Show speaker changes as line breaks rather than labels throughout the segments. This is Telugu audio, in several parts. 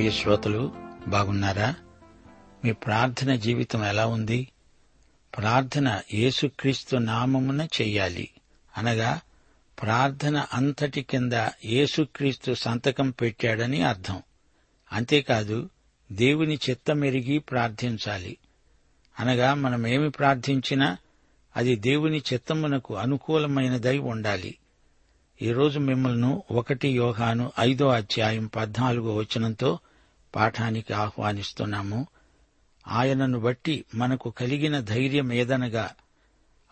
ప్రియ శ్రోతలు బాగున్నారా? మీ ప్రార్థన జీవితం ఎలా ఉంది? ప్రార్థన యేసుక్రీస్తు నామమున చెయ్యాలి. అనగా ప్రార్థన అంతటి కింద యేసుక్రీస్తు సంతకం పెట్టాడని అర్థం. అంతేకాదు దేవుని చిత్తమెరిగి ప్రార్థించాలి. అనగా మనమేమి ప్రార్థించినా అది దేవుని చిత్తమునకు అనుకూలమైనదై ఉండాలి. ఈరోజు మిమ్మల్ని ఒకటి యోహాను ఐదో అధ్యాయం పద్నాలుగో వచనంతో పాఠానికి ఆహ్వానిస్తున్నాము. ఆయనను బట్టి మనకు కలిగిన ధైర్యం ఏదనగా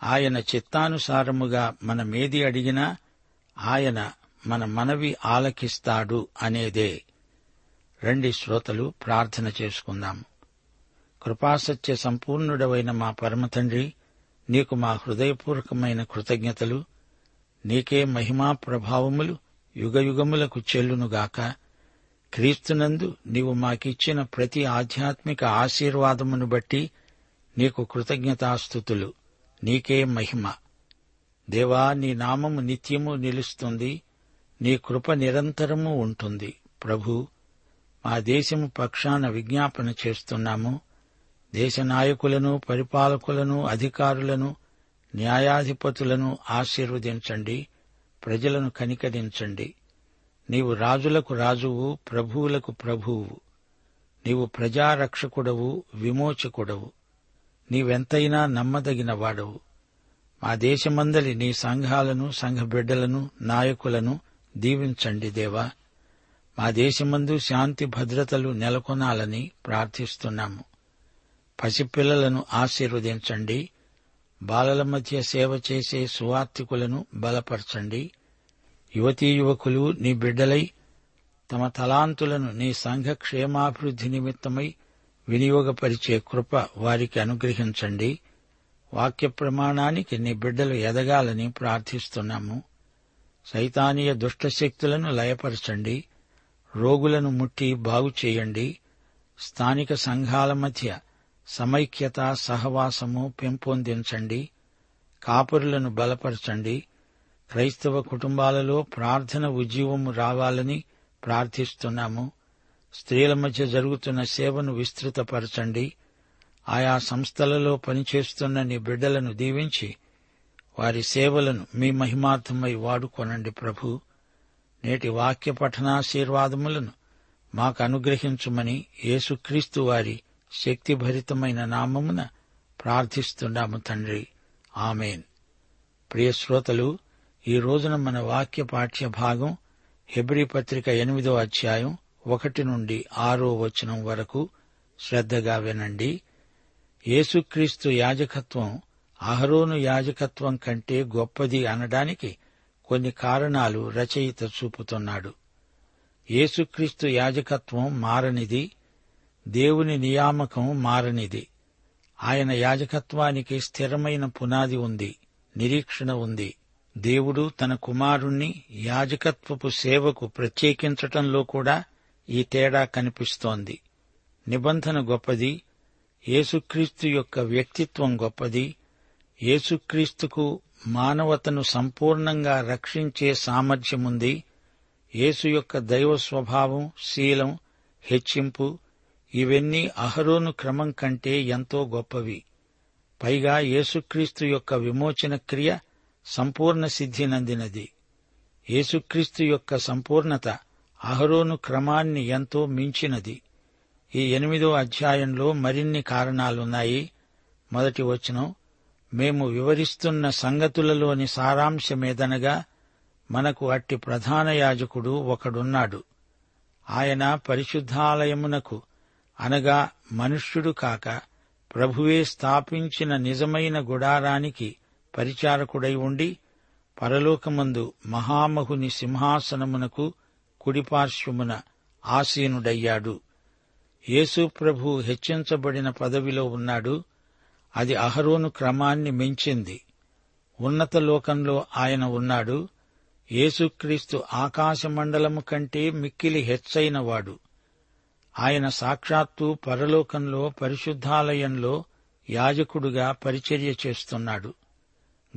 ఆయన చిత్తానుసారముగా మనమేది అడిగినా ఆయన మన మనవి ఆలకిస్తాడు అనేదే. రండి శ్రోతలు ప్రార్థన చేసుకుందాము కృపాసత్య సంపూర్ణుడవైన మా పరమతండ్రి నీకు మా హృదయపూర్వకమైన కృతజ్ఞతలు. నీకే మహిమా ప్రభావములు యుగయుగములకు చెల్లునుగాక. క్రీస్తునందు నీవు మాకిచ్చిన ప్రతి ఆధ్యాత్మిక ఆశీర్వాదమును బట్టి నీకు కృతజ్ఞతాస్థుతులు నీకే మహిమ. దేవా నీ నామము నిత్యము నిలుస్తుంది. నీ కృప నిరంతరము ఉంటుంది. ప్రభు మా దేశము పక్షాన విజ్ఞాపన చేస్తున్నాము. దేశ నాయకులను పరిపాలకులను అధికారులను న్యాయాధిపతులను ఆశీర్వదించండి. ప్రజలను కనికరించండి. నీవు రాజులకు రాజువు ప్రభువులకు ప్రభువు. నీవు ప్రజారక్షకుడవు విమోచకుడవు. నీవెంతైనా నమ్మదగిన వాడవు మా దేశమందలి నీ సంఘాలను సంఘ బిడ్డలను నాయకులను దీవించండి దేవా. మా దేశమందు శాంతి భద్రతలు నెలకొనాలని ప్రార్థిస్తున్నాము. పసిపిల్లలను ఆశీర్వదించండి. బాలల మధ్య సేవ చేసే సువార్థికులను బలపరచండి. యువతీ యువకులు నీ బిడ్డలై తమ తలాంతులను నీ సంఘ క్షేమాభివృద్ధి నిమిత్తమై వినియోగపరిచే కృప వారికి అనుగ్రహించండి. వాక్య ప్రమాణానికి నీ బిడ్డలు ఎదగాలని ప్రార్థిస్తున్నాము. సైతానీయ దుష్టశక్తులను లయపరచండి. రోగులను ముట్టి బాగు చేయండి. స్థానిక సంఘాల మధ్య సమైక్యత సహవాసము పెంపొందించండి. కాపురులను బలపరచండి. క్రైస్తవ కుటుంబాలలో ప్రార్థన ఉజ్జీవము రావాలని ప్రార్థిస్తున్నాము. స్త్రీల మధ్య జరుగుతున్న సేవను విస్తృతపరచండి. ఆయా సంస్థలలో పనిచేస్తున్న నీ బిడ్డలను దీవించి వారి సేవలను మీ మహిమార్థమై వాడుకొనండి ప్రభు. నేటి వాక్య పఠనాశీర్వాదములను మాకు అనుగ్రహించుమని యేసుక్రీస్తు వారి శక్తిభరితమైన నామమున ప్రార్థిస్తున్నాము తండ్రి. ఆమెన్. ప్రియ శ్రోతలు ఈ రోజున మన వాక్య పాఠ్య భాగం హెబ్రి పత్రిక ఎనిమిదో అధ్యాయం ఒకటి నుండి ఆరో వచనం వరకు శ్రద్ధగా వినండి. యేసుక్రీస్తు యాజకత్వం అహరోను యాజకత్వం కంటే గొప్పది అనడానికి కొన్ని కారణాలు రచయిత చూపుతున్నాడు. యేసుక్రీస్తు యాజకత్వం మారనిది దేవుని నియామకం మారనిది. ఆయన యాజకత్వానికి స్థిరమైన పునాది ఉంది నిరీక్షణ ఉంది. దేవుడు తన కుమారుణ్ణి యాజకత్వపు సేవకు ప్రత్యేకించటంలో కూడా ఈ తేడా కనిపిస్తోంది. నిబంధన గొప్పది యేసుక్రీస్తు యొక్క వ్యక్తిత్వం గొప్పది యేసుక్రీస్తుకు మానవతను సంపూర్ణంగా రక్షించే సామర్థ్యముంది యేసు యొక్క దైవ స్వభావం శీలం హెచ్చింపు ఇవన్నీ అహరోను క్రమం కంటే ఎంతో గొప్పవి. పైగా యేసుక్రీస్తు యొక్క విమోచన క్రియ సంపూర్ణ సిద్ధి నందినది. యేసుక్రీస్తు యొక్క సంపూర్ణత అహరోను క్రమాన్ని ఎంతో మించినది. ఈ ఎనిమిదో అధ్యాయంలో మరిన్ని కారణాలున్నాయి. మొదటి వచనం మేము వివరిస్తున్న సంగతులలోని సారాంశమేదనగా మనకు అట్టి ప్రధాన యాజకుడు ఒకడున్నాడు. ఆయన పరిశుద్ధాలయమునకు అనగా మనుష్యుడు కాక ప్రభువే స్థాపించిన నిజమైన గుడారానికి పరిచారకుడై ఉండి పరలోకమందు మహామహుని సింహాసనమునకు కుడిపార్శ్వమున ఆసీనుడయ్యాడు. యేసు ప్రభు హెచ్చించబడిన పదవిలో ఉన్నాడు. అది అహరోను క్రమాన్ని మించింది. ఉన్నత లోకంలో ఆయన ఉన్నాడు. యేసుక్రీస్తు ఆకాశమండలము కంటే మిక్కిలి హెచ్చైనవాడు. ఆయన సాక్షాత్తు పరలోకంలో పరిశుద్ధాలయంలో యాజకుడుగా పరిచర్య చేస్తున్నాడు.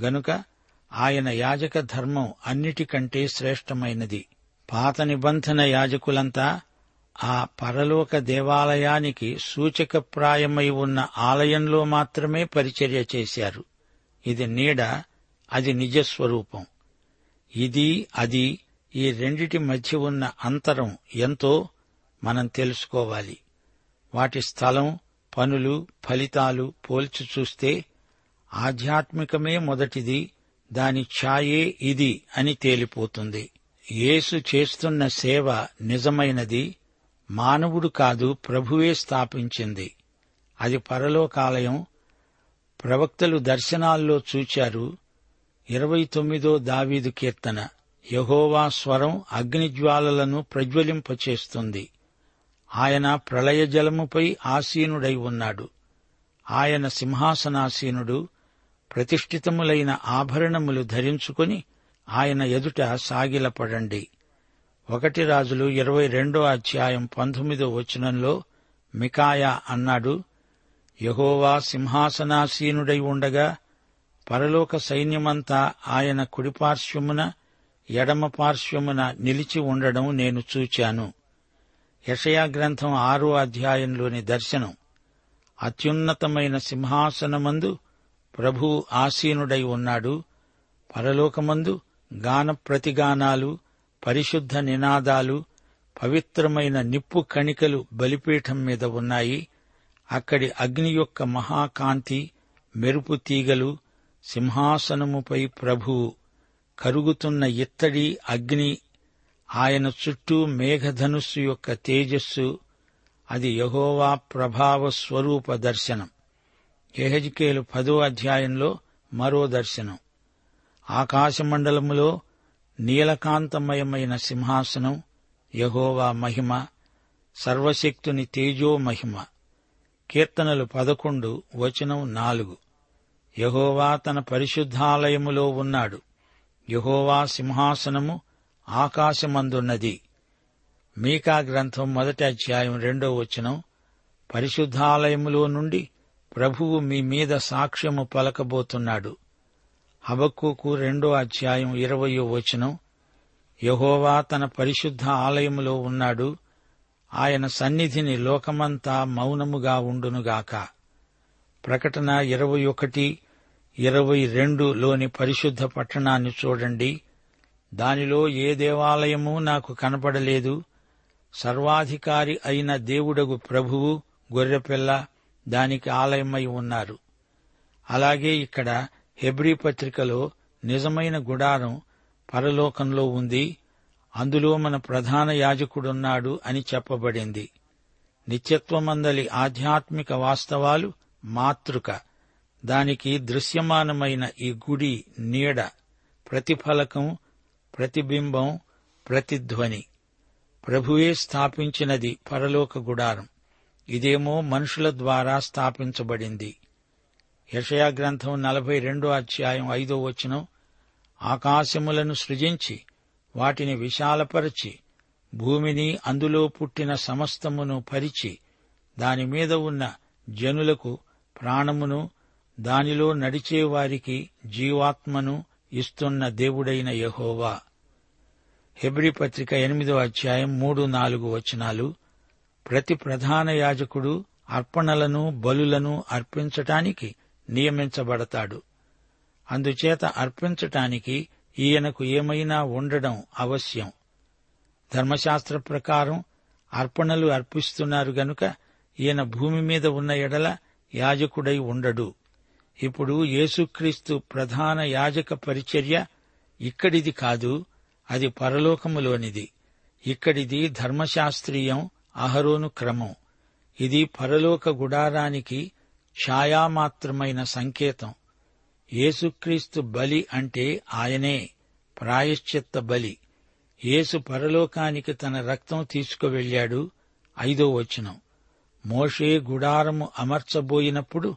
గనుక ఆయన యాజక ధర్మం అన్నిటికంటే శ్రేష్టమైనది. పాత నిబంధన యాజకులంతా ఆ పరలోక దేవాలయానికి సూచకప్రాయమై ఉన్న ఆలయంలో మాత్రమే పరిచర్య చేశారు. ఇది నీడ అది నిజస్వరూపం. ఇది అది ఈ రెండిటి మధ్య ఉన్న అంతరం ఎంతో మనం తెలుసుకోవాలి. వాటి స్థలం పనులు ఫలితాలు పోల్చి చూస్తే ఆధ్యాత్మికమే మొదటిది దాని ఛాయే ఇది అని తేలిపోతుంది. యేసు చేస్తున్న సేవ నిజమైనది మానవుడు కాదు ప్రభువే స్థాపించింది. అది పరలోకాలయం. ప్రవక్తలు దర్శనాల్లో చూచారు ఇరవై తొమ్మిదో దావీదు కీర్తన. యహోవా స్వరం అగ్నిజ్వాలలను ప్రజ్వలింపచేస్తుంది. ఆయన ప్రళయ జలముపై ఆసీనుడై ఉన్నాడు. ఆయన సింహాసనాసీనుడు ప్రతిష్ఠితములైన ఆభరణములు ధరించుకుని ఆయన ఎదుట సాగిలపడండి. ఒకటి రాజులు ఇరవై రెండో అధ్యాయం పంతొమ్మిదో వచనంలో మికాయా అన్నాడు యహోవా సింహాసనాసీనుడై ఉండగా పరలోక సైన్యమంతా ఆయన కుడిపార్శ్వమున ఎడమ పార్శ్వమున నిలిచి ఉండడం నేను చూచాను. యషయా గ్రంథం ఆరో అధ్యాయంలోని దర్శనం. అత్యున్నతమైన సింహాసనమందు ప్రభు ఆసీనుడై ఉన్నాడు. పరలోకమందు గాన ప్రతిగానాలు పరిశుద్ధ నినాదాలు పవిత్రమైన నిప్పు కణికలు బలిపీఠం మీద ఉన్నాయి. అక్కడి అగ్ని యొక్క మహాకాంతి మెరుపు తీగలు సింహాసనముపై ప్రభువు కరుగుతున్న ఇత్తడి అగ్ని ఆయన చుట్టూ మేఘధనుస్సు యొక్క తేజస్సు అది యహోవా ప్రభావ స్వరూప దర్శనం. ఎహెజ్కేలు పదో అధ్యాయంలో మరో దర్శనం. ఆకాశమండలములో నీలకాంతమయమైన సింహాసనం యహోవా మహిమ సర్వశక్తుని తేజో మహిమ. కీర్తనలు పదకొండు వచనం నాలుగు. యహోవా తన పరిశుద్ధాలయములో ఉన్నాడు. యహోవా సింహాసనము ఆకాశమందున్నది. మీకా గ్రంథం మొదటి అధ్యాయం రెండో వచనం పరిశుద్ధాలయములో నుండి ప్రభువు మీ మీద సాక్ష్యము పలకబోతున్నాడు. హబక్కుకు రెండో అధ్యాయం ఇరవయో వచనం యహోవా తన పరిశుద్ధ ఆలయములో ఉన్నాడు ఆయన సన్నిధిని లోకమంతా మౌనముగా ఉండునుగాక. ప్రకటన ఇరవై ఒకటి ఇరవై రెండులోని పరిశుద్ధ పట్టణాన్ని చూడండి. దానిలో ఏ దేవాలయము నాకు కనపడలేదు. సర్వాధికారి అయిన దేవుడగు ప్రభువు గొర్రెపిల్ల దానికి ఆలయమై ఉన్నారు. అలాగే ఇక్కడ హెబ్రీ పత్రికలో నిజమైన గుడారం పరలోకంలో ఉంది. అందులో మన ప్రధాన యాజకుడున్నాడు అని చెప్పబడింది. నిత్యత్వమందలి ఆధ్యాత్మిక వాస్తవాలు మాతృక. దానికి దృశ్యమానమైన ఈ గుడి నీడ ప్రతిఫలకం ప్రతిబింబం ప్రతిధ్వని. ప్రభువే స్థాపించినది పరలోక గుడారం. ఇదేమో మనుషుల ద్వారా స్థాపించబడింది. యషయా గ్రంథం నలభై రెండో అధ్యాయం ఐదో వచనం ఆకాశములను సృజించి వాటిని విశాలపరచి భూమిని అందులో పుట్టిన సమస్తమును పరిచి దానిమీద ఉన్న జనులకు ప్రాణమును దానిలో నడిచే వారికి జీవాత్మను ఇస్తున్న దేవుడైన యహోవా. హెబ్రి పత్రిక ఎనిమిదో అధ్యాయం మూడు నాలుగు వచనాలు ప్రతి ప్రధాన యాజకుడు అర్పణలను బలులను అర్పించటానికి నియమించబడతాడు. అందుచేత అర్పించటానికి ఈయనకు ఏమైనా ఉండడం అవశ్యం. ధర్మశాస్త్ర ప్రకారం అర్పణలు అర్పిస్తున్నారు గనుక ఈయన భూమి మీద ఉన్న ఎడల యాజకుడై ఉండడు. ఇప్పుడు యేసుక్రీస్తు ప్రధాన యాజక పరిచర్య ఇక్కడిది కాదు అది పరలోకములోనిది. ఇక్కడిది ధర్మశాస్త్రీయం అహరోను క్రమం. ఇది పరలోక గుడారానికి ఛాయామాత్రమైన సంకేతం. యేసుక్రీస్తు బలి అంటే ఆయనే ప్రాయశ్చిత్త బలి. యేసు పరలోకానికి తన రక్తం తీసుకువెళ్ళాడు ఐదో వచనం. మోషే గుడారము అమర్చబోయినప్పుడు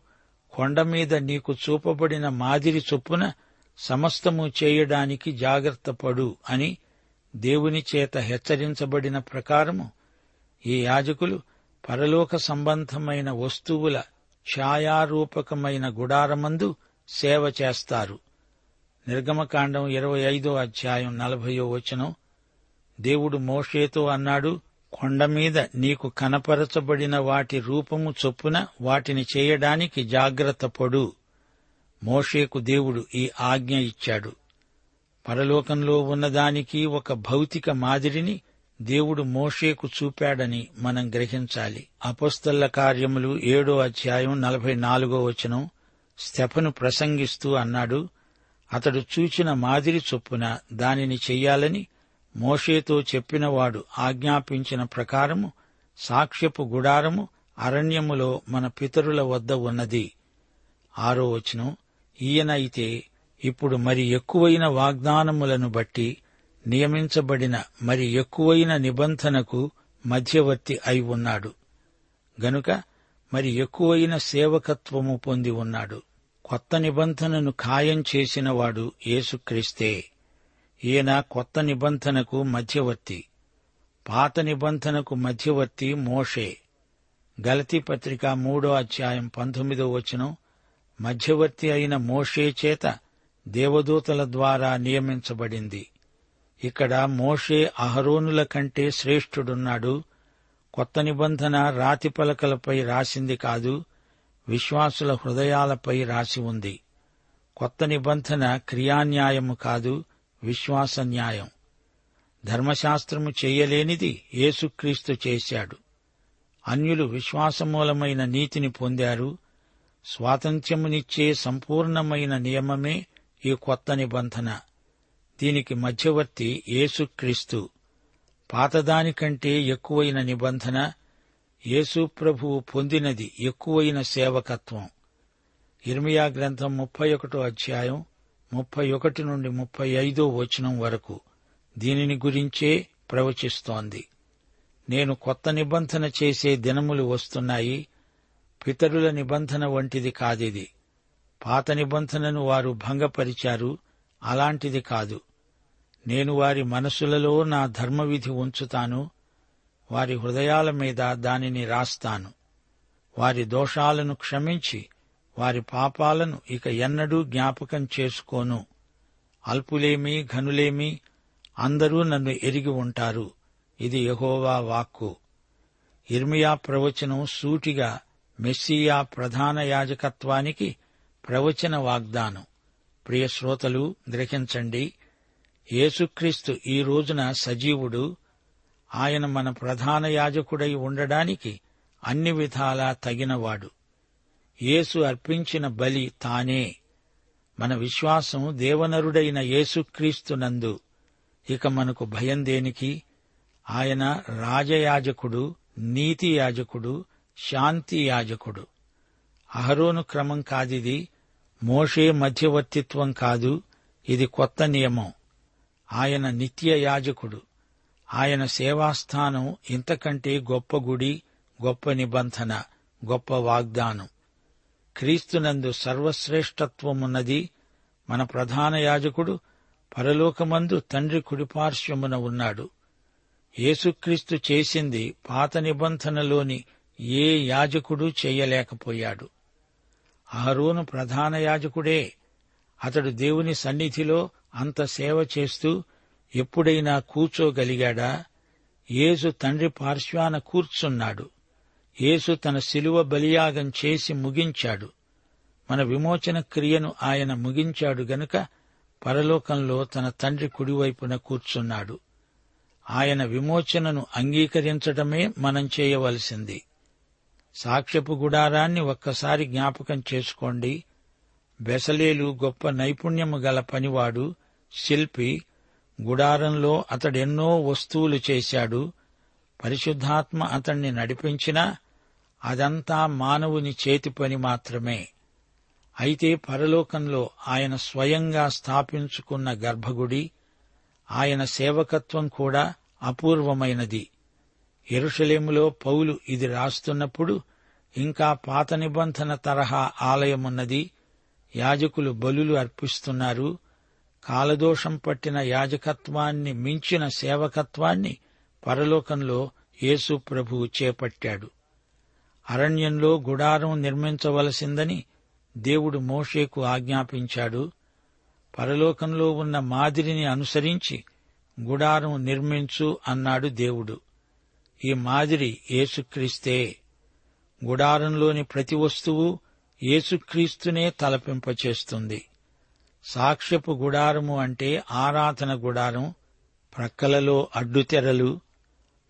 కొండమీద నీకు చూపబడిన మాదిరి చొప్పున సమస్తము చేయడానికి జాగ్రత్త పడు అని దేవుని చేత హెచ్చరించబడిన ప్రకారము ఈ యాజకులు పరలోక సంబంధమైన వస్తువుల ఛాయారూపకమైన గుడారమందు సేవ చేస్తారు. నిర్గమకాండం ఇరవై ఐదో అధ్యాయం నలభయో వచనం దేవుడు మోషేతో అన్నాడు కొండ మీద నీకు కనపరచబడిన వాటి రూపము చొప్పున వాటిని చేయడానికి జాగ్రత్త పడు. మోషేకు దేవుడు ఈ ఆజ్ఞ ఇచ్చాడు. పరలోకంలో ఉన్నదానికి ఒక భౌతిక మాదిరిని దేవుడు మోషేకు చూపాడని మనం గ్రహించాలి. అపస్తల కార్యములు ఏడో అధ్యాయం నలభై నాలుగో వచనం స్టెఫను ప్రసంగిస్తూ అన్నాడు అతడు చూచిన మాదిరి చొప్పున దానిని చెయ్యాలని మోషేతో చెప్పినవాడు ఆజ్ఞాపించిన ప్రకారము సాక్ష్యపు గుడారము అరణ్యములో మన పితరుల వద్ద ఉన్నది. ఆరో వచనం ఈయన అయితే ఇప్పుడు మరి ఎక్కువైన వాగ్దానములను బట్టి నియమించబడిన మరి ఎక్కువైన నిబంధనకు మధ్యవర్తి అయి ఉన్నాడు. గనుక మరి ఎక్కువైన సేవకత్వము పొంది ఉన్నాడు. కొత్త నిబంధనను ఖాయం చేసినవాడు యేసుక్రీస్తే. ఈయన కొత్త నిబంధనకు మధ్యవర్తి. పాత నిబంధనకు మధ్యవర్తి మోషే. గలతీ పత్రిక మూడో అధ్యాయం పంతొమ్మిదో వచనం మధ్యవర్తి అయిన మోషే చేత దేవదూతల ద్వారా నియమించబడింది. ఇక్కడ మోషే అహరోనుల కంటే శ్రేష్ఠుడున్నాడు. కొత్త నిబంధన రాతి పలకలపై రాసింది కాదు విశ్వాసుల హృదయాలపై రాసి ఉంది. కొత్త నిబంధన క్రియాన్యాయము కాదు విశ్వాస న్యాయం ధర్మశాస్త్రము చేయలేనిది యేసుక్రీస్తు చేశాడు. అన్యులు విశ్వాసమూలమైన నీతిని పొందారు. స్వాతంత్ర్యమునిచ్చే సంపూర్ణమైన నియమమే ఈ కొత్త నిబంధన. దీనికి మధ్యవర్తి యేసుక్రీస్తు. పాతదానికంటే ఎక్కువైన నిబంధన యేసు ప్రభువు పొందినది ఎక్కువైన సేవకత్వం. ఇర్మియా గ్రంథం ముప్పై ఒకటో అధ్యాయం ముప్పై ఒకటి నుండి ముప్పై ఐదో వచనం వరకు దీనిని గురించే ప్రవచిస్తోంది. నేను కొత్త నిబంధన చేసే దినములు వస్తున్నాయి పితరుల నిబంధన వంటిది కాదిది. పాత నిబంధనను వారు భంగపరిచారు అలాంటిది కాదు. నేను వారి మనసులలో నా ధర్మవిధి ఉంచుతాను. వారి హృదయాల మీద దానిని రాస్తాను. వారి దోషాలను క్షమించి వారి పాపాలను ఇక ఎన్నడూ జ్ఞాపకం చేసుకోను. అల్పులేమి ఘనులేమి అందరూ నన్ను ఎరిగి ఉంటారు. ఇది యహోవా వాక్కు. ఇర్మియా ప్రవచనం సూటిగా మెస్సియా ప్రధాన యాజకత్వానికి ప్రవచన వాగ్దానం. ప్రియ శ్రోతలు గ్రహించండి. యేసుక్రీస్తు ఈ రోజున సజీవుడు. ఆయన మన ప్రధాన యాజకుడై ఉండడానికి అన్ని విధాలా తగినవాడు. యేసు అర్పించిన బలి తానే. మన విశ్వాసం దేవనరుడైన యేసుక్రీస్తునందు ఇక మనకు భయం దేనికి? ఆయన రాజయాజకుడు నీతి యాజకుడు శాంతి యాజకుడు. అహరోను క్రమం కాదిది. మోషే మధ్యవర్తిత్వం కాదు ఇది కొత్త నియమం. ఆయన నిత్య యాజకుడు. ఆయన సేవాస్థానం ఇంతకంటే గొప్ప గుడి గొప్ప నిబంధన గొప్ప వాగ్దానం. క్రీస్తునందు సర్వశ్రేష్ఠత్వమున్నది మన ప్రధాన యాజకుడు పరలోకమందు తండ్రి కుడిపార్శ్వమున ఉన్నాడు. యేసుక్రీస్తు చేసింది పాత నిబంధనలోని ఏ యాజకుడు చేయలేకపోయాడు. అహరోను ప్రధాన యాజకుడే. అతడు దేవుని సన్నిధిలో అంత సేవ చేస్తూ ఎప్పుడైనా కూర్చోగలిగాడా? యేసు తండ్రి పార్శ్వాన కూర్చున్నాడు. యేసు తన శిలువ బలియాగం చేసి ముగించాడు. మన విమోచన క్రియను ఆయన ముగించాడు గనుక పరలోకంలో తన తండ్రి కుడివైపున కూర్చున్నాడు. ఆయన విమోచనను అంగీకరించటమే మనం చేయవలసింది. సాక్ష్యపు గుడారాన్ని ఒక్కసారి జ్ఞాపకం చేసుకోండి. బెసలేలు గొప్ప నైపుణ్యము గల పనివాడు శిల్పి గుడారంలో అతడెన్నో వస్తువులు చేశాడు. పరిశుద్ధాత్మ అతణ్ణి నడిపించినా అదంతా మానవుని చేతి పని మాత్రమే. అయితే పరలోకంలో ఆయన స్వయంగా స్థాపించుకున్న గర్భగుడి ఆయన సేవకత్వం కూడా అపూర్వమైనది. ఎరుషలేములో పౌలు ఇది రాస్తున్నప్పుడు ఇంకా పాత నిబంధన తరహా ఆలయమున్నది. యాజకులు బలులు అర్పిస్తున్నారు. కాలదోషం పట్టిన యాజకత్వాన్ని మించిన సేవకత్వాన్ని పరలోకంలో యేసు ప్రభువు చేపట్టాడు. అరణ్యంలో గుడారం నిర్మించవలసిందని దేవుడు మోషేకు ఆజ్ఞాపించాడు. పరలోకంలో ఉన్న మాదిరిని అనుసరించి గుడారం నిర్మించు అన్నాడు దేవుడు. ఈ మాదిరి యేసుక్రీస్తే గుడారంలోని ప్రతి వస్తువు యేసుక్రీస్తునే తలపింపచేస్తుంది. సాక్ష్యపు గుడారము అంటే ఆరాధన గుడారం ప్రక్కలలో అడ్డుతెరలు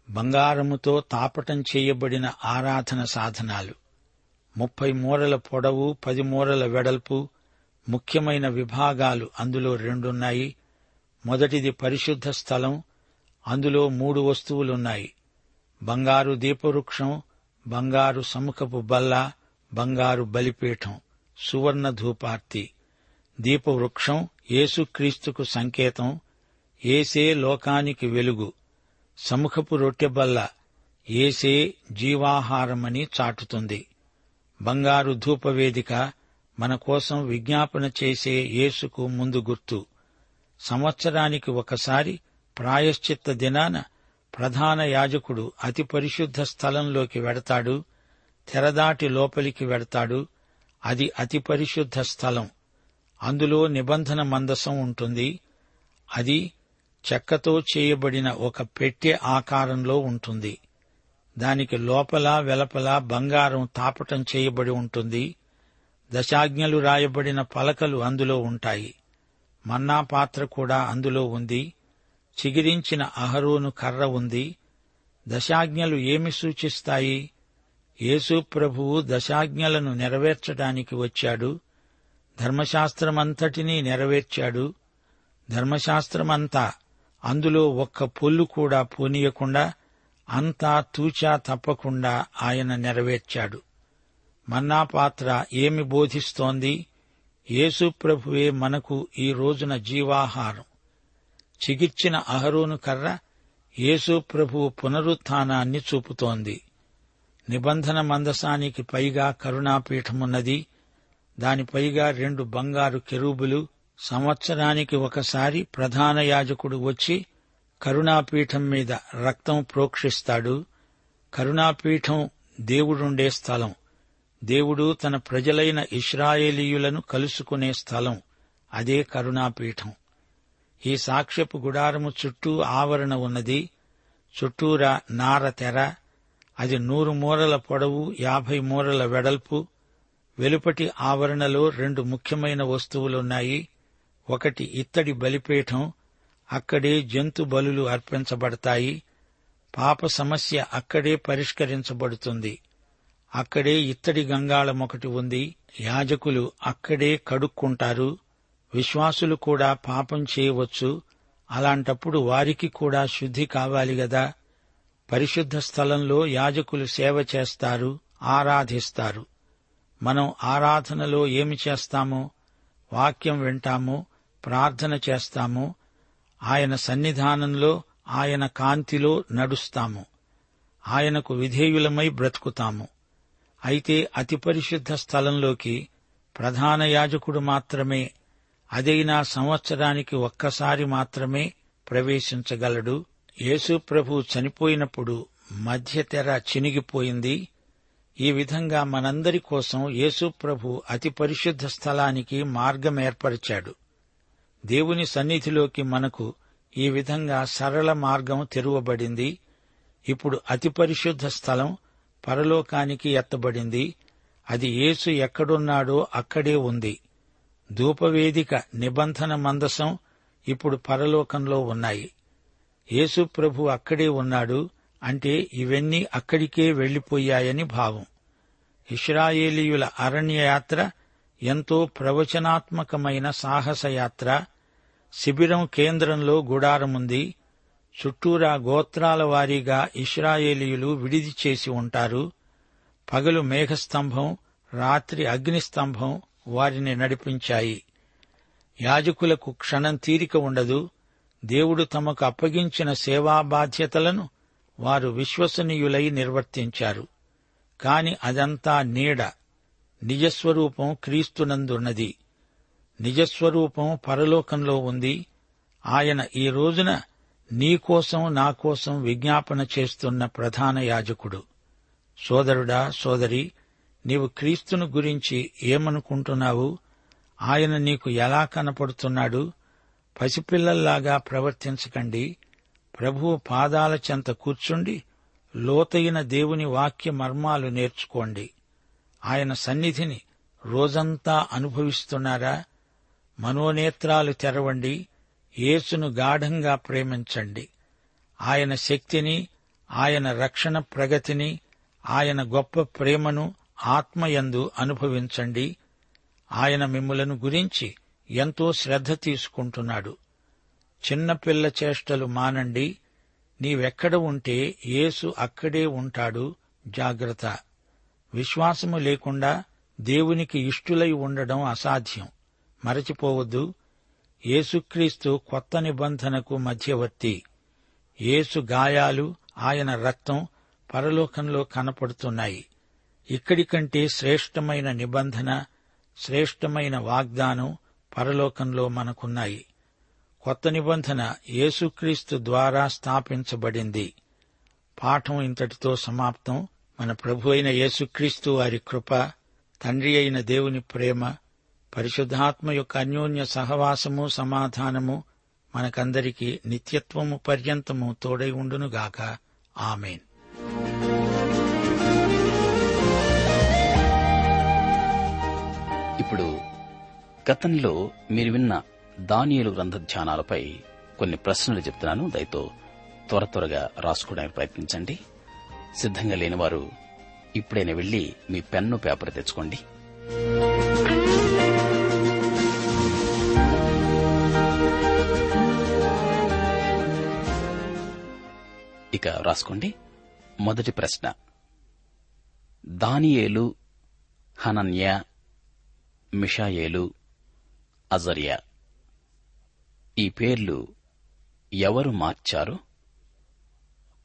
బంగారముతో తాపటం చేయబడిన ఆరాధన సాధనాలు. ముప్పై మూరల పొడవు పది మూరల వెడల్పు ముఖ్యమైన విభాగాలు అందులో రెండున్నాయి. మొదటిది పరిశుద్ధ స్థలం అందులో మూడు వస్తువులున్నాయి. బంగారు దీపవృక్షం బంగారు సముఖపు బల్ల బంగారు బలిపీఠం సువర్ణ ధూపార్తి. దీపవృక్షం యేసుక్రీస్తుకు సంకేతం ఏసే లోకానికి వెలుగు. సముఖపు రొట్టెబల్ల ఏసే జీవాహారమని చాటుతుంది. బంగారు ధూపవేదిక మన కోసం విజ్ఞాపన చేసే యేసుకు ముందు గుర్తు. సంవత్సరానికి ఒకసారి ప్రాయశ్చిత్త దినాన ప్రధాన యాజకుడు అతి పరిశుద్ధ స్థలంలోకి వెడతాడు తెరదాటి లోపలికి వెడతాడు. అది అతి పరిశుద్ధ స్థలం. అందులో నిబంధన మందసం ఉంటుంది. అది చెక్కతో చేయబడిన ఒక పెట్టె ఆకారంలో ఉంటుంది. దానికి లోపల వెలపల బంగారం తాపటం చేయబడి ఉంటుంది. దశాజ్ఞలు రాయబడిన పలకలు అందులో ఉంటాయి. మన్నా పాత్ర కూడా అందులో ఉంది. చిగిరించిన అహరోను కర్ర ఉంది. దశాజ్ఞలు ఏమి సూచిస్తాయి? యేసు ప్రభువు దశాజ్ఞలను నెరవేర్చడానికి వచ్చాడు. ధర్మశాస్త్రమంతటినీ నెరవేర్చాడు. ధర్మశాస్త్రమంతా అందులో ఒక్క పొల్లు కూడా పోనీయకుండా అంతా తూచా తప్పకుండా ఆయన నెరవేర్చాడు. మన్నా పాత్ర ఏమి బోధిస్తోంది? యేసు ప్రభువే మనకు ఈ రోజున జీవాహారం. చిగిర్చిన అహరోను కర్ర యేసు ప్రభువు పునరుత్థానాన్ని చూపుతోంది. నిబంధన మందసానికి పైగా కరుణాపీఠమున్నది. దానిపైగా రెండు బంగారు కెరూబులు సంవత్సరానికి ఒకసారి ప్రధాన యాజకుడు వచ్చి కరుణాపీఠం మీద రక్తం ప్రోక్షిస్తాడు. కరుణాపీఠం దేవుడుండే స్థలం. దేవుడు తన ప్రజలైన ఇస్రాయేలీయులను కలుసుకునే స్థలం. అదే కరుణాపీఠం. ఈ సాక్ష్యపు గుడారము చుట్టూ ఆవరణ ఉన్నది. చుట్టూరా నార తెర. అది నూరు మూరల పొడవు యాభై మూరల వెడల్పు. వెలుపటి ఆవరణలో రెండు ముఖ్యమైన వస్తువులున్నాయి. ఒకటి ఇత్తడి బలిపీఠం. అక్కడే జంతు బలులు అర్పించబడతాయి. పాప సమస్య అక్కడే పరిష్కరించబడుతుంది. అక్కడే ఇత్తడి గంగాళం ఒకటి ఉంది. యాజకులు అక్కడే కడుక్కుంటారు. విశ్వాసులు కూడా పాపం చేయవచ్చు. అలాంటప్పుడు వారికి కూడా శుద్ధి కావాలి గదా. పరిశుద్ధ స్థలంలో యాజకులు సేవ చేస్తారు ఆరాధిస్తారు. మనం ఆరాధనలో ఏమి చేస్తామో వాక్యం వింటాము ప్రార్థన చేస్తాము ఆయన సన్నిధానంలో ఆయన కాంతిలో నడుస్తాము. ఆయనకు విధేయులమై బ్రతుకుతాము. అయితే అతి పరిశుద్ధ స్థలంలోకి ప్రధాన యాజకుడు మాత్రమే అదైనా సంవత్సరానికి ఒక్కసారి మాత్రమే ప్రవేశించగలడు. యేసు ప్రభు చనిపోయినప్పుడు మధ్యతెర చినిగిపోయింది. ఈ విధంగా మనందరి కోసం యేసు ప్రభు అతి పరిశుద్ధ స్థలానికి మార్గం ఏర్పరిచాడు. దేవుని సన్నిధిలోకి మనకు ఈ విధంగా సరళ మార్గం తెరువబడింది. ఇప్పుడు అతి పరిశుద్ధ స్థలం పరలోకానికి ఎత్తబడింది. అది యేసు ఎక్కడున్నాడో అక్కడే ఉంది. ధూపవేదిక నిబంధన మందసం ఇప్పుడు పరలోకంలో ఉన్నాయి. యేసు ప్రభు అక్కడే ఉన్నాడు అంటే ఇవన్నీ అక్కడికే వెళ్ళిపోయాయని భావం. ఇస్రాయేలీయుల అరణ్యయాత్ర ఎంతో ప్రవచనాత్మకమైన సాహసయాత్ర. శిబిరం కేంద్రంలో గుడారముంది. చుట్టూరా గోత్రాల వారీగా ఇస్రాయేలీయులు విడిది చేసి ఉంటారు. పగలు మేఘస్తంభం రాత్రి అగ్నిస్తంభం వారిని నడిపించాయి. యాజకులకు క్షణం తీరిక ఉండదు. దేవుడు తమకు అప్పగించిన సేవా బాధ్యతలను వారు విశ్వసనీయులై నిర్వర్తించారు. కాని అదంతా నీడ. నిజస్వరూపం క్రీస్తునందున్నది. నిజస్వరూపం పరలోకంలో ఉంది. ఆయన ఈ రోజున నీకోసం నా కోసం విజ్ఞాపన చేస్తున్న ప్రధాన యాజకుడు. సోదరుడా సోదరి నీవు క్రీస్తును గురించి ఏమనుకుంటున్నావు? ఆయన నీకు ఎలా కనపడుతున్నాడు? పసిపిల్లల్లాగా ప్రవర్తించకండి. ప్రభువు పాదాల చెంత కూర్చుండి లోతైన దేవుని వాక్య మర్మాలు నేర్చుకోండి. ఆయన సన్నిధిని రోజంతా అనుభవిస్తున్నారా? మనోనేత్రాలు తెరవండి. యేసును గాఢంగా ప్రేమించండి. ఆయన శక్తిని ఆయన రక్షణ ప్రగతిని ఆయన గొప్ప ప్రేమను ఆత్మయందు అనుభవించండి. ఆయన మిమ్ములను గురించి ఎంతో శ్రద్ధ తీసుకుంటున్నాడు. చిన్నపిల్ల చేష్టలు మానండి. నీవెక్కడ ఉంటే యేసు అక్కడే ఉంటాడు. జాగ్రత్త. విశ్వాసము లేకుండా దేవునికి ఇష్టులై ఉండడం అసాధ్యం. మరచిపోవద్దు. యేసుక్రీస్తు కొత్త నిబంధనకు మధ్యవర్తి. యేసు గాయాలు ఆయన రక్తం పరలోకంలో కనపడుతున్నాయి. ఇక్కడికంటే శ్రేష్టమైన నిబంధన శ్రేష్టమైన వాగ్దానం పరలోకంలో మనకున్నాయి. కొత్త నిబంధన యేసుక్రీస్తు ద్వారా స్థాపించబడింది. పాఠం ఇంతటితో సమాప్తం. మన ప్రభు అయిన యేసుక్రీస్తు వారి కృప తండ్రి అయిన దేవుని ప్రేమ పరిశుద్ధాత్మ యొక్క అన్యోన్య సహవాసము సమాధానము మనకందరికీ నిత్యత్వము పర్యంతము తోడై ఉండునుగాక. ఆమెన్.
ఇప్పుడు గతంలో మీరు విన్న దానియేలు గ్రంథ ధ్యానాలపై కొన్ని ప్రశ్నలు చెప్తున్నాను. దయతో త్వర త్వరగా రాసుకోవడానికి ప్రయత్నించండి. సిద్ధంగా లేనివారు ఇప్పుడైనా వెళ్ళి మీ పెన్ను పేపర్ తెచ్చుకోండి. ఇక రాసుకోండి. మొదటి ప్రశ్న. దానియేలు హనన్య మిషాయేలు అజర్యా. ఈ పేర్లు ఎవరు మార్చారు?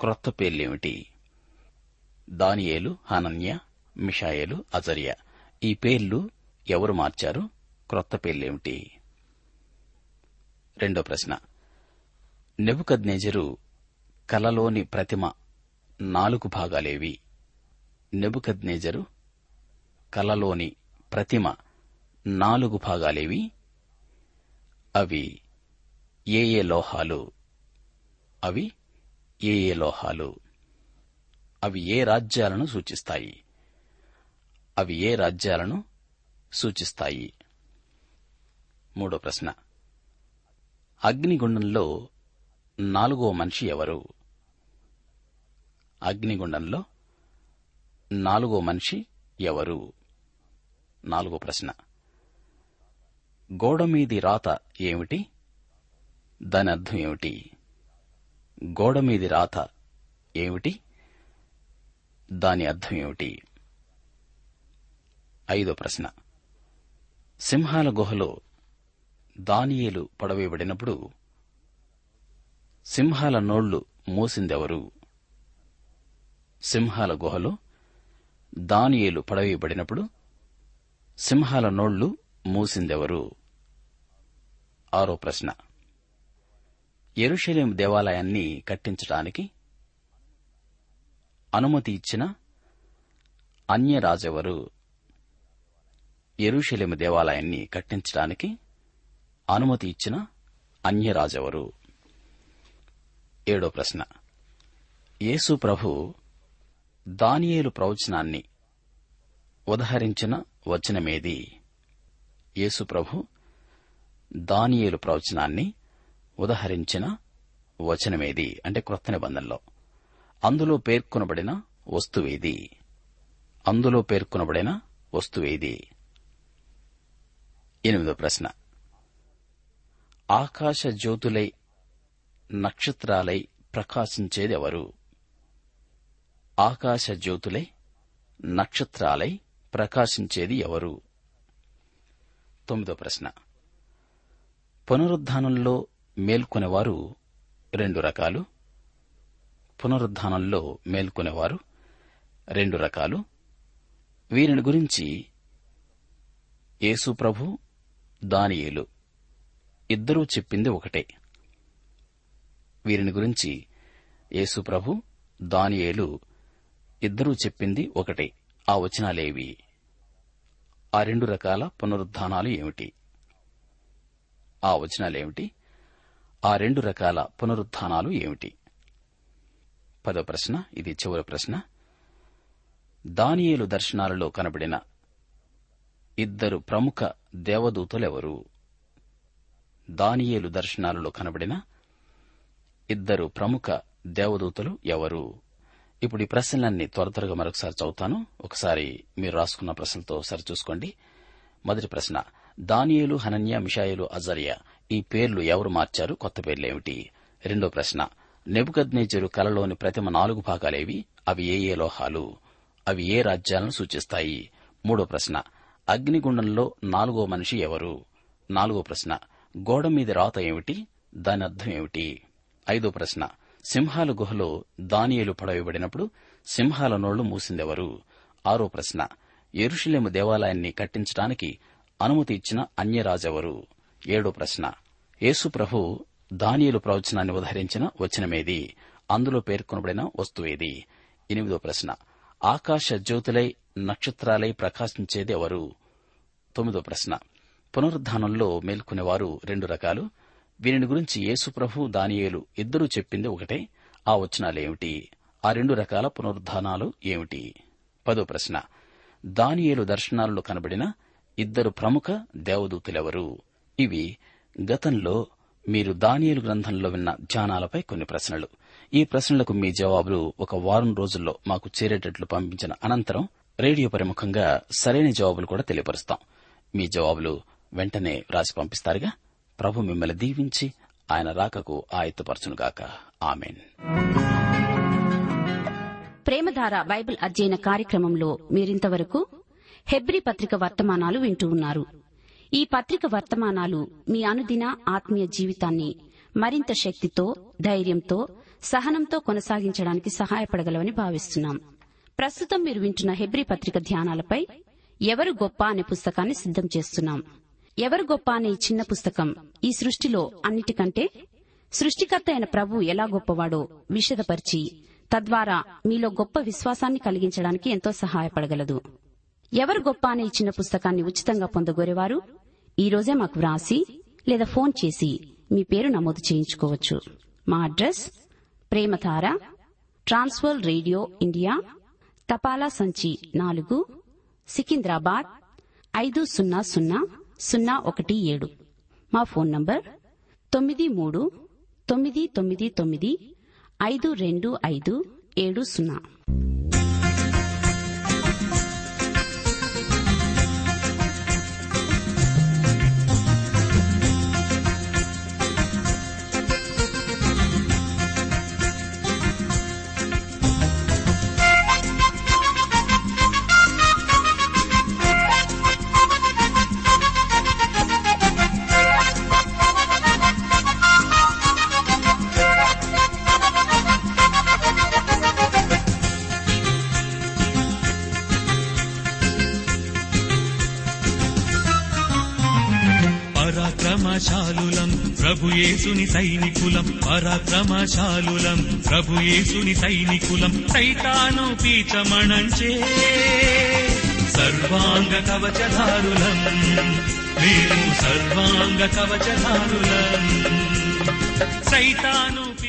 క్రొత్త పేర్లేమిటి? దానియేలు హనన్య మిషాయేలు అజర్యా. ఈ పేర్లు ఎవరు మార్చారు? క్రొత్త పేర్లేమిటి? రెండో ప్రశ్న. నెబుకద్నేజరు కలలోని ప్రతిమ నాలుగు భాగాలేవి. నెబుకద్నేజరు కలలోని ప్రతిమ నాలుగు భాగాలేవి. అవి ఏ ఏ లోహాలు? అవి ఏ ఏ లోహాలు? అవి ఏ రాజ్యాలను సూచిస్తాయి? అవి ఏ రాజ్యాలను సూచిస్తాయి? మూడో ప్రశ్న. అగ్నిగుండంలో నాలుగో మనిషి ఎవరు? అగ్నిగుండంలో నాలుగో మనిషి ఎవరు? నాలుగో ప్రశ్న. గోడమీది రాత ఏమిటి? దాని అర్థం ఏమిటి గోడమీది రాత ఏమిటి? దాని అర్థం ఏమిటి? ఐదో ప్రశ్న. సింహాల గుహలో దానియేలు పడవేయబడినప్పుడు సింహాల నోళ్ళు మూసిందెవరు? సింహాల గుహలో దానియేలు పడవేయబడినప్పుడు సింహాల నోళ్ళు మూసిందెవరు? ఆరో ప్రశ్న. ఎరుషలేం దేవాలయాన్ని కట్టించడానికి అనుమతి ఇచ్చిన అన్యరాజెవరు ఎరుషలేము దేవాలయాన్ని కట్టించడానికి అనుమతి ఇచ్చిన అన్యరాజెవరు? ఏడో ప్రశ్న. యేసు ప్రభు దానియేలు ప్రవచనాన్ని ఉదహరించిన వచనమేది? యేసు ప్రభు దానియేలు ప్రవచనాన్ని ఉదహరించిన వచనమేది? అంటే క్రొత్త నిబంధనలో. అందులో పేర్కొనబడిన వస్తువేది? అందులో పేర్కొనబడిన వస్తువేది? ఎనిమిదో ప్రశ్న. ఆకాశ జ్యోతులై నక్షత్రాలై ప్రకాశించేదెవరు? ఆకాశ జ్యోతులై నక్షత్రాలై ప్రకాశించేది ఎవరు? తొమ్మిదో ప్రశ్న. పునరుద్ధానంలో మేల్కొనేవారు రెండు రకాలు. పునరుద్ధానంలో మేల్కొనేవారు రెండు రకాలు. వీరిని గురించి యేసు ప్రభు దానియేలు ఇద్దరూ చెప్పింది ఒకటే. వీరిని గురించి యేసు ప్రభు దానియేలు ఇద్దరూ చెప్పింది ఒకటే. ఆ వచనాలేవి. ఆ రెండు రకాల పునరుద్ధానాలు ఏమిటి? ఆ వచనాలేమిటి? ఆ రెండు రకాల పునరుద్ధానాలు ఏమిటి? పదో ప్రశ్న ఇది చివరి ప్రశ్న. దానియేలు దర్శనాలలో కనబడిన ఇద్దరు ప్రముఖ దేవదూతలెవరు? దానియేలు దర్శనాలలో కనబడిన ఇద్దరు ప్రముఖ దేవదూతలు ఎవరు? ఇప్పుడు ఈ ప్రశ్నలన్నీ త్వర త్వరగా మరొకసారి చదువుతాను. ఒకసారి మీరు రాసుకున్న ప్రశ్నలతో సరిచూసుకోండి. మొదటి ప్రశ్న దానియేలు హనన్య మిషాయేలు అజర్య ఈ పేర్లు ఎవరు మార్చారు? కొత్త పేర్లేమిటి? రెండో ప్రశ్న. నెబుకద్నేజరు కలలోని ప్రతిమ నాలుగు భాగాలేవి? అవి ఏ ఏ లోహాలు? అవి ఏ రాజ్యాలను సూచిస్తాయి? మూడో ప్రశ్న. అగ్నిగుండంలో నాలుగో మనిషి ఎవరు? నాలుగో ప్రశ్న. గోడ మీద రాత ఏమిటి? దాని అర్థం ఏమిటి? ఐదో ప్రశ్న. సింహాల గుహలో దానియేలు పడవేయబడినప్పుడు సింహాల నోళ్ళు మూసిందెవరు? ఆరో ప్రశ్న. ఎరుషులేము దేవాలయాన్ని కట్టించడానికి అనుమతి ఇచ్చిన అన్యరాజెవరు? ఏడో ప్రశ్న. యేసు ప్రభు ప్రవచనాన్ని ఉదహరించిన వచనమేది? అందులో పేర్కొనబడిన వస్తువేది? ఎనిమిదో ప్రశ్న. ఆకాశ జ్యోతులై నక్షత్రాలై ప్రకాశించేది ఎవరు? తొమ్మిదో ప్రశ్న. పునరుద్ధానంలో మేల్కొనేవారు రెండు రకాలు. వీరిని గురించి యేసుప్రభు దానియేలు ఇద్దరూ చెప్పింది ఒకటే. ఆ వచనాలేమిటి? ఆ రెండు రకాల పునరుద్ధానాలు ఏమిటి? పదో ప్రశ్న. దానియేలు దర్శనాలలో కనబడిన ఇద్దరు ప్రముఖ దేవదూతులెవరు? ఇవి గతంలో మీరు దానియలు గ్రంథంలో విన్న ధ్యానాలపై కొన్ని ప్రశ్నలు. ఈ ప్రశ్నలకు మీ జవాబులు ఒక వారం రోజుల్లో మాకు చేరేటట్లు పంపించిన అనంతరం రేడియో పరిముఖంగా సరైన జవాబులు కూడా తెలియపరుస్తాం. మీ జవాబులు వెంటనే రాసి పంపిస్తారుగా. ప్రభు మిమ్మల్ని దీవించి ఆయన రాకకు ఆయత్తపరచునుగాక. ఆమెన్.
ప్రేమధార బైబిల్ అధ్యయన కార్యక్రమంలో మీరింతవరకు హెబ్రి పత్రిక వర్తమానాలు వింటూ ఉన్నారు. ఈ పత్రిక వర్తమానాలు మీ అనుదిన ఆత్మీయ జీవితాన్ని మరింత శక్తితో ధైర్యంతో సహనంతో కొనసాగించడానికి సహాయపడగలవని భావిస్తున్నాం. ప్రస్తుతం మీరు వింటున్న హెబ్రి పత్రిక ధ్యానాలపై ఎవరు గొప్ప అనే పుస్తకాన్ని సిద్దం చేస్తున్నాం. ఎవరు గొప్ప అనే ఈ చిన్న పుస్తకం ఈ సృష్టిలో అన్నిటికంటే సృష్టికర్త అయిన ప్రభు ఎలా గొప్పవాడో విషదపరిచి తద్వారా మీలో గొప్ప విశ్వాసాన్ని కలిగించడానికి ఎంతో సహాయపడగలదు. ఎవరు గొప్ప అనే ఇచ్చిన పుస్తకాన్ని ఉచితంగా పొందగోరేవారు? ఈ రోజే మాకు వ్రాసి లేదా ఫోన్ చేసి మీ పేరు నమోదు చేయించుకోవచ్చు. మా address Premadhara Trans World radio India తపాలా సంచి నాలుగు సికింద్రాబాద్ ఐదు సున్నా సున్నా సున్నా ఒకటి ఏడు. మా ఫోన్ నంబర్ తొమ్మిది మూడు తొమ్మిది తొమ్మిది తొమ్మిది ఐదు రెండు ఐదు ఏడు సున్నా.
సైనికులం పరాక్రమశాలులం ప్రభు యేసుని సైనికులం సైతాను పీచమణంచే సర్వాంగ కవచధారులం. మేము సర్వాంగ కవచధారులం. సైతాను